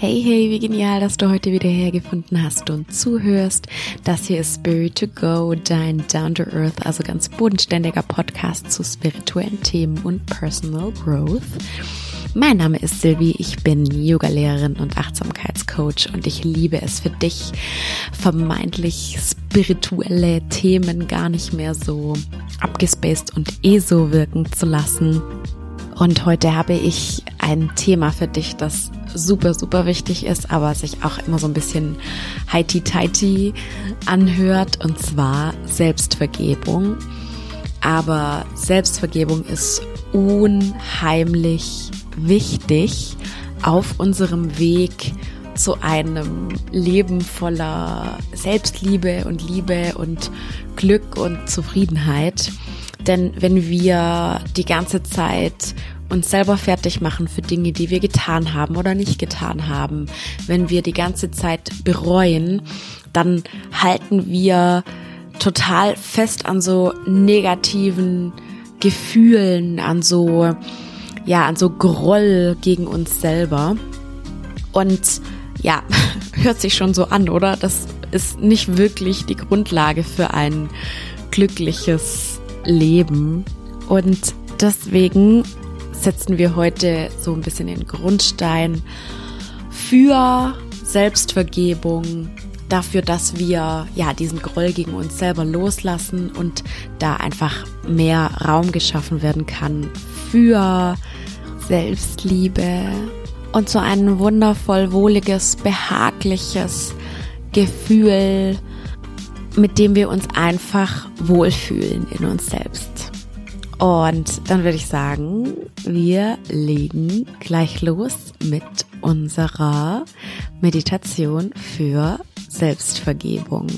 Hey, hey, wie genial, dass du heute wieder hergefunden hast und zuhörst. Das hier ist Spirit to Go, dein Down to Earth, also ganz bodenständiger Podcast zu spirituellen Themen und Personal Growth. Mein Name ist Silvi, ich bin Yogalehrerin und Achtsamkeitscoach und ich liebe es für dich, vermeintlich spirituelle Themen gar nicht mehr so abgespaced und eh so wirken zu lassen. Und heute habe ich ein Thema für dich, das super, super wichtig ist, aber sich auch immer so ein bisschen heiti-teiti anhört, und zwar Selbstvergebung. Aber Selbstvergebung ist unheimlich wichtig auf unserem Weg zu einem Leben voller Selbstliebe und Liebe und Glück und Zufriedenheit. Denn wenn wir die ganze Zeit uns selber fertig machen für Dinge, die wir getan haben oder nicht getan haben, wenn wir die ganze Zeit bereuen, dann halten wir total fest an so negativen Gefühlen, an so, ja, an so Groll gegen uns selber. Und ja, hört sich schon so an, oder? Das ist nicht wirklich die Grundlage für ein glückliches Leben. Und deswegen setzen wir heute so ein bisschen den Grundstein für Selbstvergebung, dafür, dass wir ja diesen Groll gegen uns selber loslassen und da einfach mehr Raum geschaffen werden kann für Selbstliebe und so ein wundervoll wohliges, behagliches Gefühl, mit dem wir uns einfach wohlfühlen in uns selbst. Und dann würde ich sagen, wir legen gleich los mit unserer Meditation für Selbstvergebung.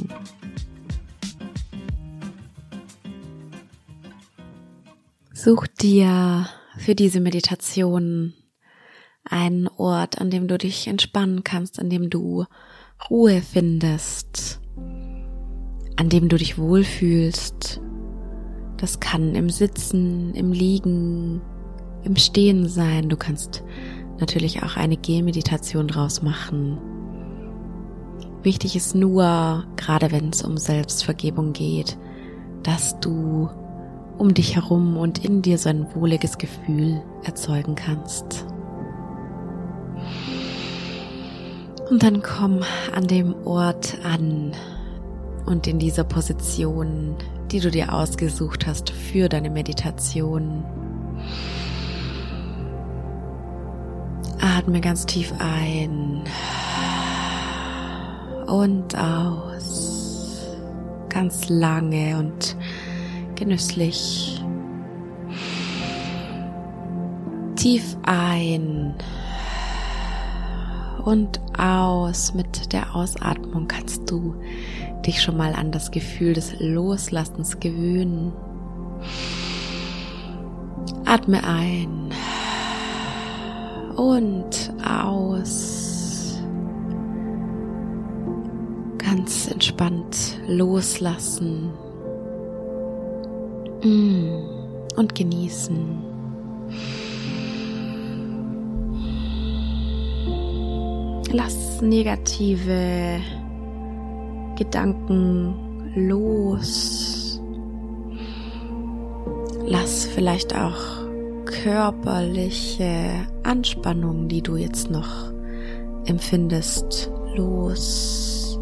Such dir für diese Meditation einen Ort, an dem du dich entspannen kannst, an dem du Ruhe findest, an dem du dich wohlfühlst das kann im Sitzen, im Liegen, im Stehen sein. Du kannst natürlich auch eine Gehmeditation draus machen. Wichtig ist nur, gerade wenn es um Selbstvergebung geht, dass du um dich herum und in dir so ein wohliges Gefühl erzeugen kannst. Und dann komm an dem Ort an und in dieser Position die du dir ausgesucht hast für deine Meditation. Atme ganz tief ein und aus. Ganz lange und genüsslich. Tief ein und aus. Mit der Ausatmung kannst du dich schon mal an das Gefühl des Loslassens gewöhnen. Atme ein und aus. Ganz entspannt loslassen mm, und genießen. Lass negative Gedanken los. Lass vielleicht auch körperliche Anspannung, die du jetzt noch empfindest, los.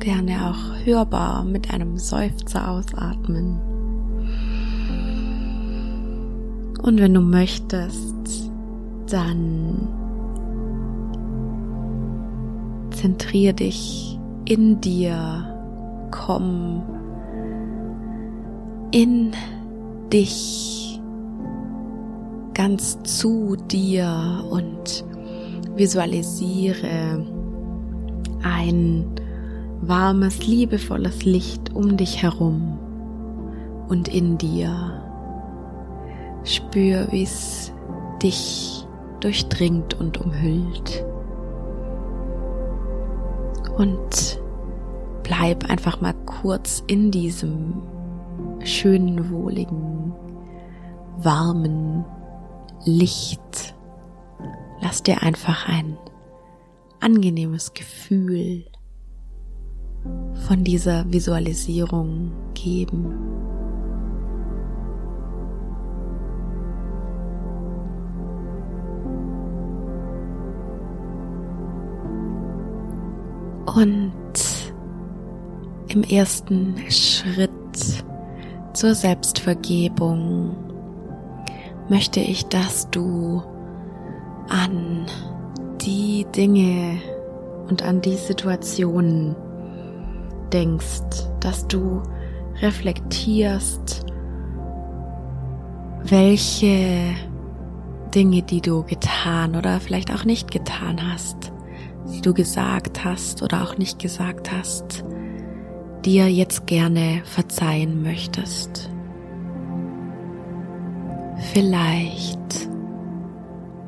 Gerne auch hörbar mit einem Seufzer ausatmen. Und wenn du möchtest, dann zentrier dich in dir, komm in dich, ganz zu dir und visualisiere ein warmes, liebevolles Licht um dich herum und in dir. Spür, wie es dich durchdringt und umhüllt. Und bleib einfach mal kurz in diesem schönen, wohligen warmen Licht. Lass dir einfach ein angenehmes Gefühl von dieser Visualisierung geben. Und im ersten Schritt zur Selbstvergebung möchte ich, dass du an die Dinge und an die Situationen denkst, dass du reflektierst, welche Dinge, die du getan oder vielleicht auch nicht getan hast, die du gesagt hast oder auch nicht gesagt hast, dir jetzt gerne verzeihen möchtest. Vielleicht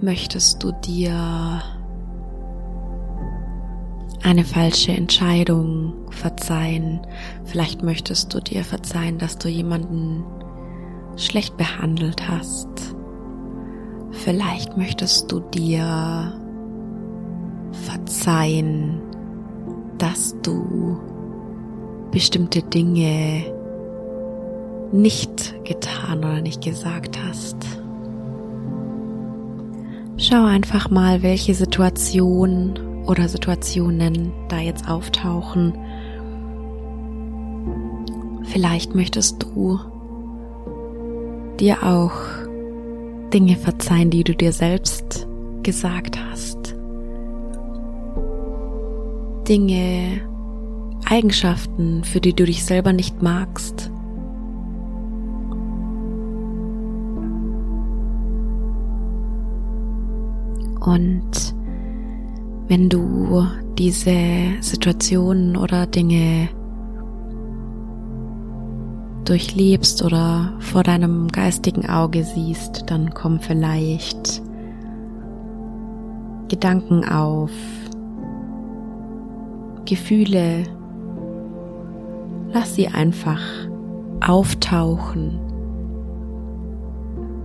möchtest du dir eine falsche Entscheidung verzeihen. Vielleicht möchtest du dir verzeihen, dass du jemanden schlecht behandelt hast. Vielleicht möchtest du dir verzeihen, dass du bestimmte Dinge nicht getan oder nicht gesagt hast. Schau einfach mal, welche Situation oder Situationen da jetzt auftauchen. Vielleicht möchtest du dir auch Dinge verzeihen, die du dir selbst gesagt hast. Dinge, Eigenschaften, für die du dich selber nicht magst. Und wenn du diese Situationen oder Dinge durchlebst oder vor deinem geistigen Auge siehst, dann kommen vielleicht Gedanken auf, Gefühle, lass sie einfach auftauchen,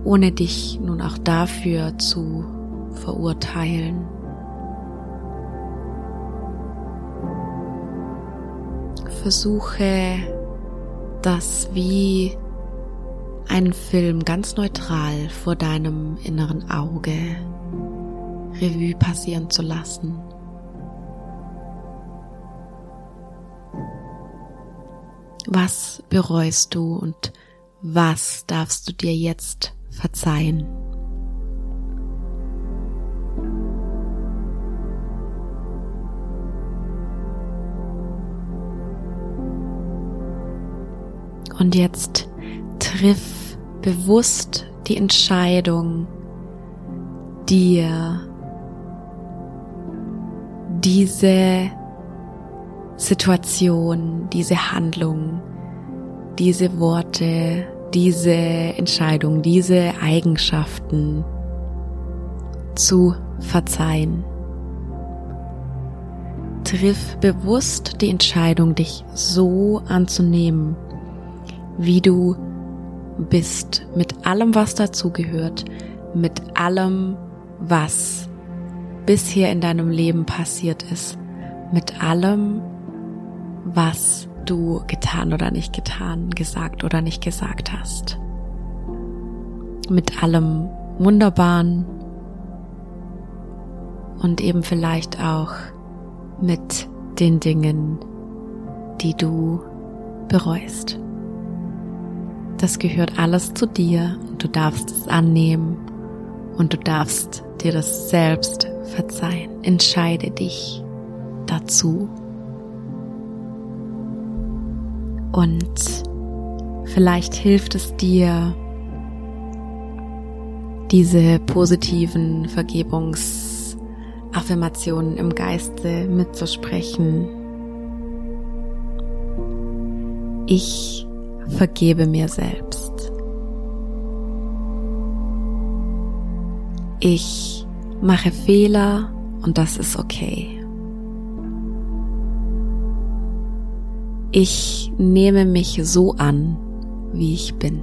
ohne dich nun auch dafür zu verurteilen. Versuche das wie einen Film ganz neutral vor deinem inneren Auge Revue passieren zu lassen. Was bereust du und was darfst du dir jetzt verzeihen? Und jetzt triff bewusst die Entscheidung, dir diese Situation, diese Handlung, diese Worte, diese Entscheidung, diese Eigenschaften zu verzeihen. Triff bewusst die Entscheidung, dich so anzunehmen, wie du bist, mit allem, was dazugehört, mit allem, was bisher in deinem Leben passiert ist, mit allem, was du getan oder nicht getan, gesagt oder nicht gesagt hast. Mit allem Wunderbaren und eben vielleicht auch mit den Dingen, die du bereust. Das gehört alles zu dir und du darfst es annehmen und du darfst dir das selbst verzeihen. Entscheide dich dazu. Und vielleicht hilft es dir, diese positiven Vergebungsaffirmationen im Geiste mitzusprechen. Ich vergebe mir selbst. Ich mache Fehler und das ist okay. Ich nehme mich so an, wie ich bin.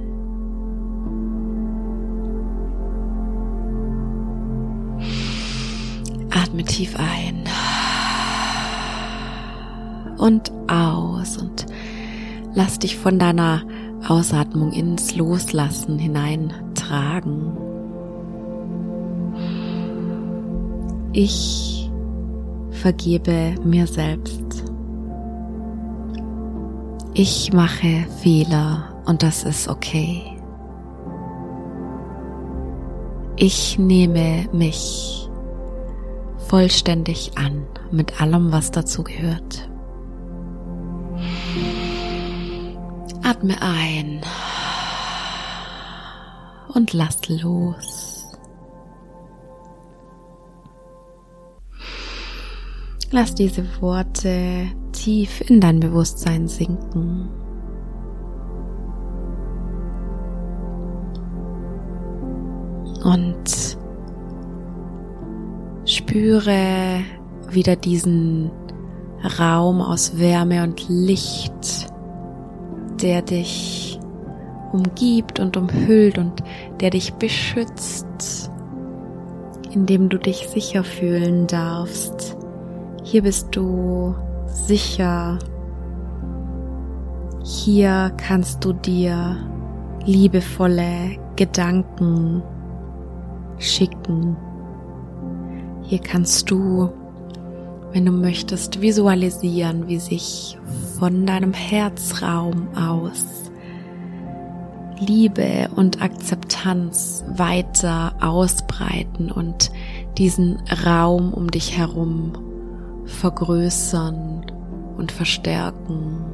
Atme tief ein und aus und lass dich von deiner Ausatmung ins Loslassen hineintragen. Ich vergebe mir selbst ich mache Fehler und das ist okay. Ich nehme mich vollständig an mit allem, was dazu gehört. Atme ein und lass los. Lass diese Worte tief in dein Bewusstsein sinken. Und spüre wieder diesen Raum aus Wärme und Licht, der dich umgibt und umhüllt und der dich beschützt, indem du dich sicher fühlen darfst. Hier bist du sicher. Hier kannst du dir liebevolle Gedanken schicken. Hier kannst du, wenn du möchtest, visualisieren, wie sich von deinem Herzraum aus Liebe und Akzeptanz weiter ausbreiten und diesen Raum um dich herum vergrößern und verstärken.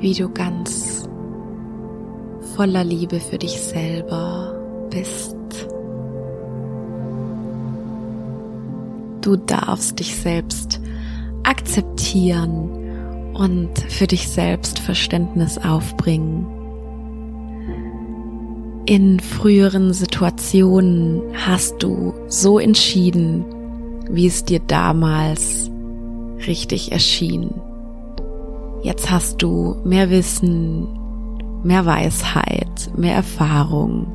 Wie du ganz voller Liebe für dich selber bist. Du darfst dich selbst akzeptieren und für dich selbst Verständnis aufbringen. In früheren Situationen hast du so entschieden, wie es dir damals richtig erschien. Jetzt hast du mehr Wissen, mehr Weisheit, mehr Erfahrung,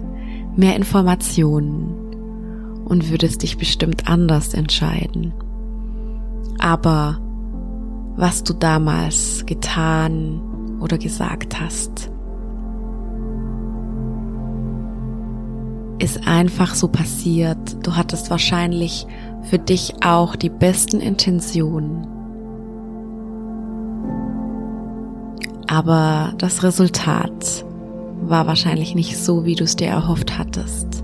mehr Informationen und würdest dich bestimmt anders entscheiden. Aber was du damals getan oder gesagt hast. Ist einfach so passiert. Du hattest wahrscheinlich für dich auch die besten Intentionen. Aber das Resultat war wahrscheinlich nicht so, wie du es dir erhofft hattest.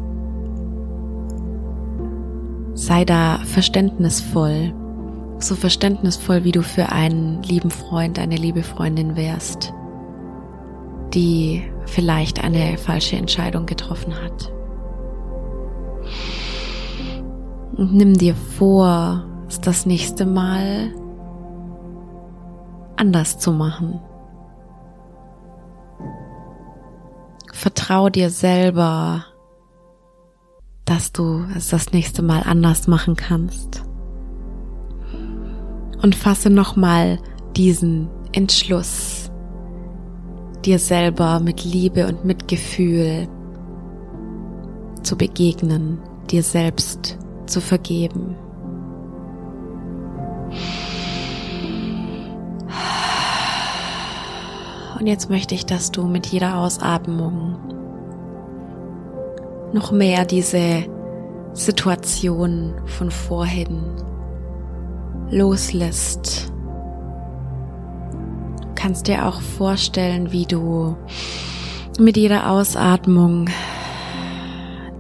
Sei da verständnisvoll so verständnisvoll, wie du für einen lieben Freund, eine liebe Freundin wärst, die vielleicht eine falsche Entscheidung getroffen hat. Und nimm dir vor, es das nächste Mal anders zu machen. Vertrau dir selber, dass du es das nächste Mal anders machen kannst und fasse nochmal diesen Entschluss, dir selber mit Liebe und Mitgefühl zu begegnen, dir selbst zu vergeben. Und jetzt möchte ich, dass du mit jeder Ausatmung noch mehr diese Situation von vorhin loslässt. Du kannst dir auch vorstellen, wie du mit jeder Ausatmung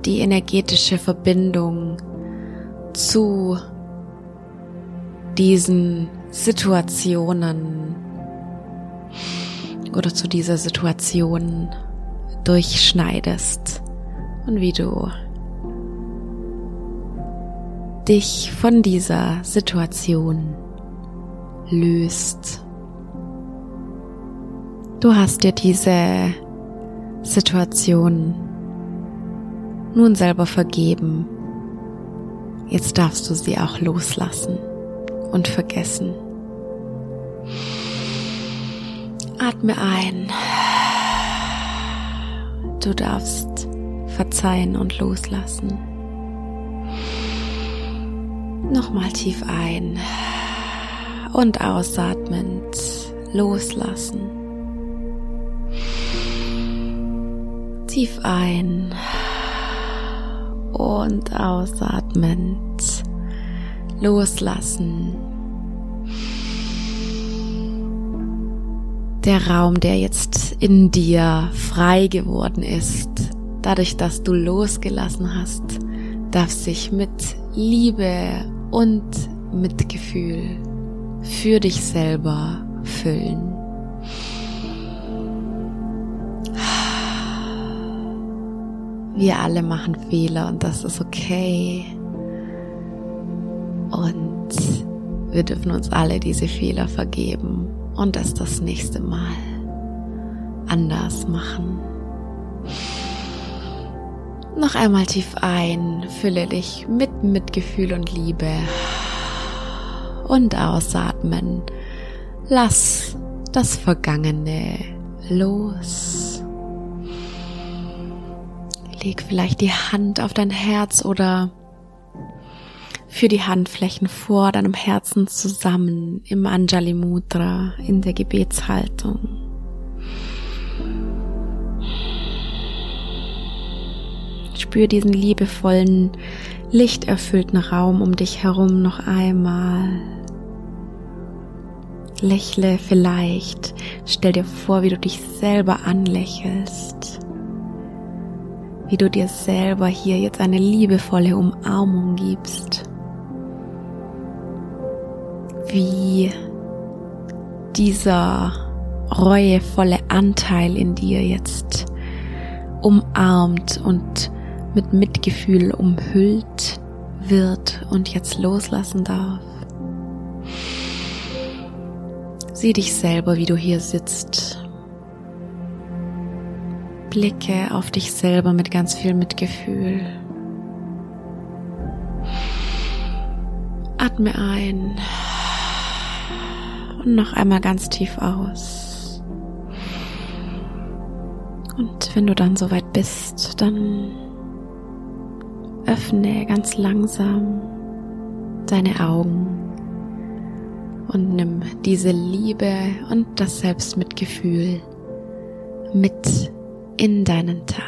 die energetische Verbindung zu diesen Situationen oder zu dieser Situation durchschneidest und wie du dich von dieser Situation löst. Du hast dir diese Situation nun selber vergeben. Jetzt darfst du sie auch loslassen und vergessen. Atme ein. Du darfst verzeihen und loslassen. Nochmal tief ein und ausatmend loslassen. Tief ein und ausatmend loslassen. Der Raum, der jetzt in dir frei geworden ist, dadurch, dass du losgelassen hast, darf sich mit Liebe und Mitgefühl für dich selber füllen. Wir alle machen Fehler und das ist okay. Und wir dürfen uns alle diese Fehler vergeben und es das nächste Mal anders machen. Noch einmal tief ein, fülle dich mit Mitgefühl und Liebe und ausatmen. Lass das Vergangene los. Leg vielleicht die Hand auf dein Herz oder für die Handflächen vor deinem Herzen zusammen im Anjali Mudra in der Gebetshaltung. Spür diesen liebevollen, lichterfüllten Raum um dich herum noch einmal. Lächle vielleicht, stell dir vor, wie du dich selber anlächelst, wie du dir selber hier jetzt eine liebevolle Umarmung gibst wie dieser reuevolle Anteil in dir jetzt umarmt und mit Mitgefühl umhüllt wird und jetzt loslassen darf. Sieh dich selber, wie du hier sitzt. Blicke auf dich selber mit ganz viel Mitgefühl. Atme ein und noch einmal ganz tief aus. Und wenn du dann soweit bist, dann öffne ganz langsam deine Augen und nimm diese Liebe und das Selbstmitgefühl mit in deinen Tag.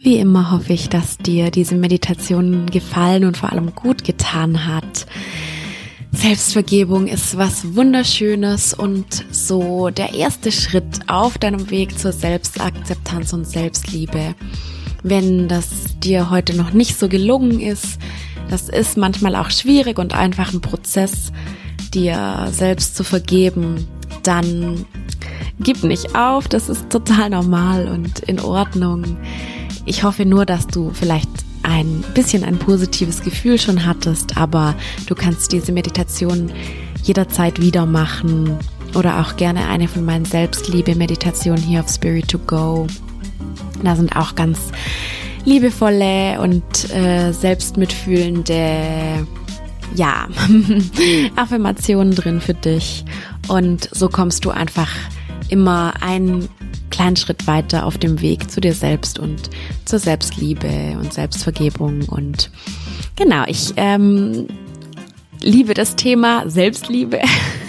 Wie immer hoffe ich, dass dir diese Meditation gefallen und vor allem gut getan hat. Selbstvergebung ist was Wunderschönes und so der erste Schritt auf deinem Weg zur Selbstakzeptanz und Selbstliebe. Wenn das dir heute noch nicht so gelungen ist, das ist manchmal auch schwierig und einfach ein Prozess, dir selbst zu vergeben, dann gib nicht auf, das ist total normal und in Ordnung. Ich hoffe nur, dass du vielleicht ein bisschen ein positives Gefühl schon hattest, aber du kannst diese Meditation jederzeit wieder machen oder auch gerne eine von meinen Selbstliebe-Meditationen hier auf Spirit to Go. Da sind auch ganz liebevolle und äh, selbstmitfühlende ja, Affirmationen drin für dich. Und so kommst du einfach immer einen kleinen Schritt weiter auf dem Weg zu dir selbst und zur Selbstliebe und Selbstvergebung. Und genau, ich ähm, liebe das Thema Selbstliebe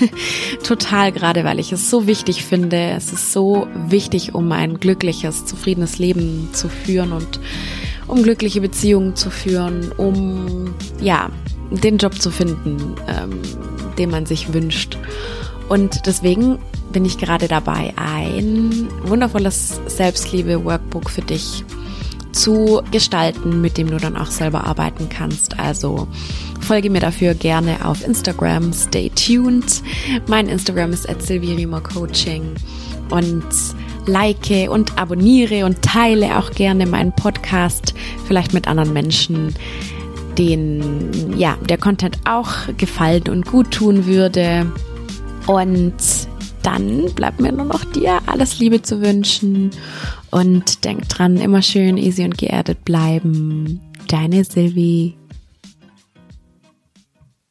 total, gerade weil ich es so wichtig finde. Es ist so wichtig, um ein glückliches, zufriedenes Leben zu führen und um glückliche Beziehungen zu führen, um ja den Job zu finden, ähm, den man sich wünscht. Und deswegen bin ich gerade dabei, ein wundervolles Selbstliebe-Workbook für dich zu gestalten, mit dem du dann auch selber arbeiten kannst. Also folge mir dafür gerne auf Instagram. Stay tuned. Mein Instagram ist at Coaching und like und abonniere und teile auch gerne meinen Podcast vielleicht mit anderen Menschen, denen ja der Content auch gefallen und gut tun würde. Und dann bleibt mir nur noch dir alles Liebe zu wünschen und denk dran, immer schön easy und geerdet bleiben. Deine Sylvie.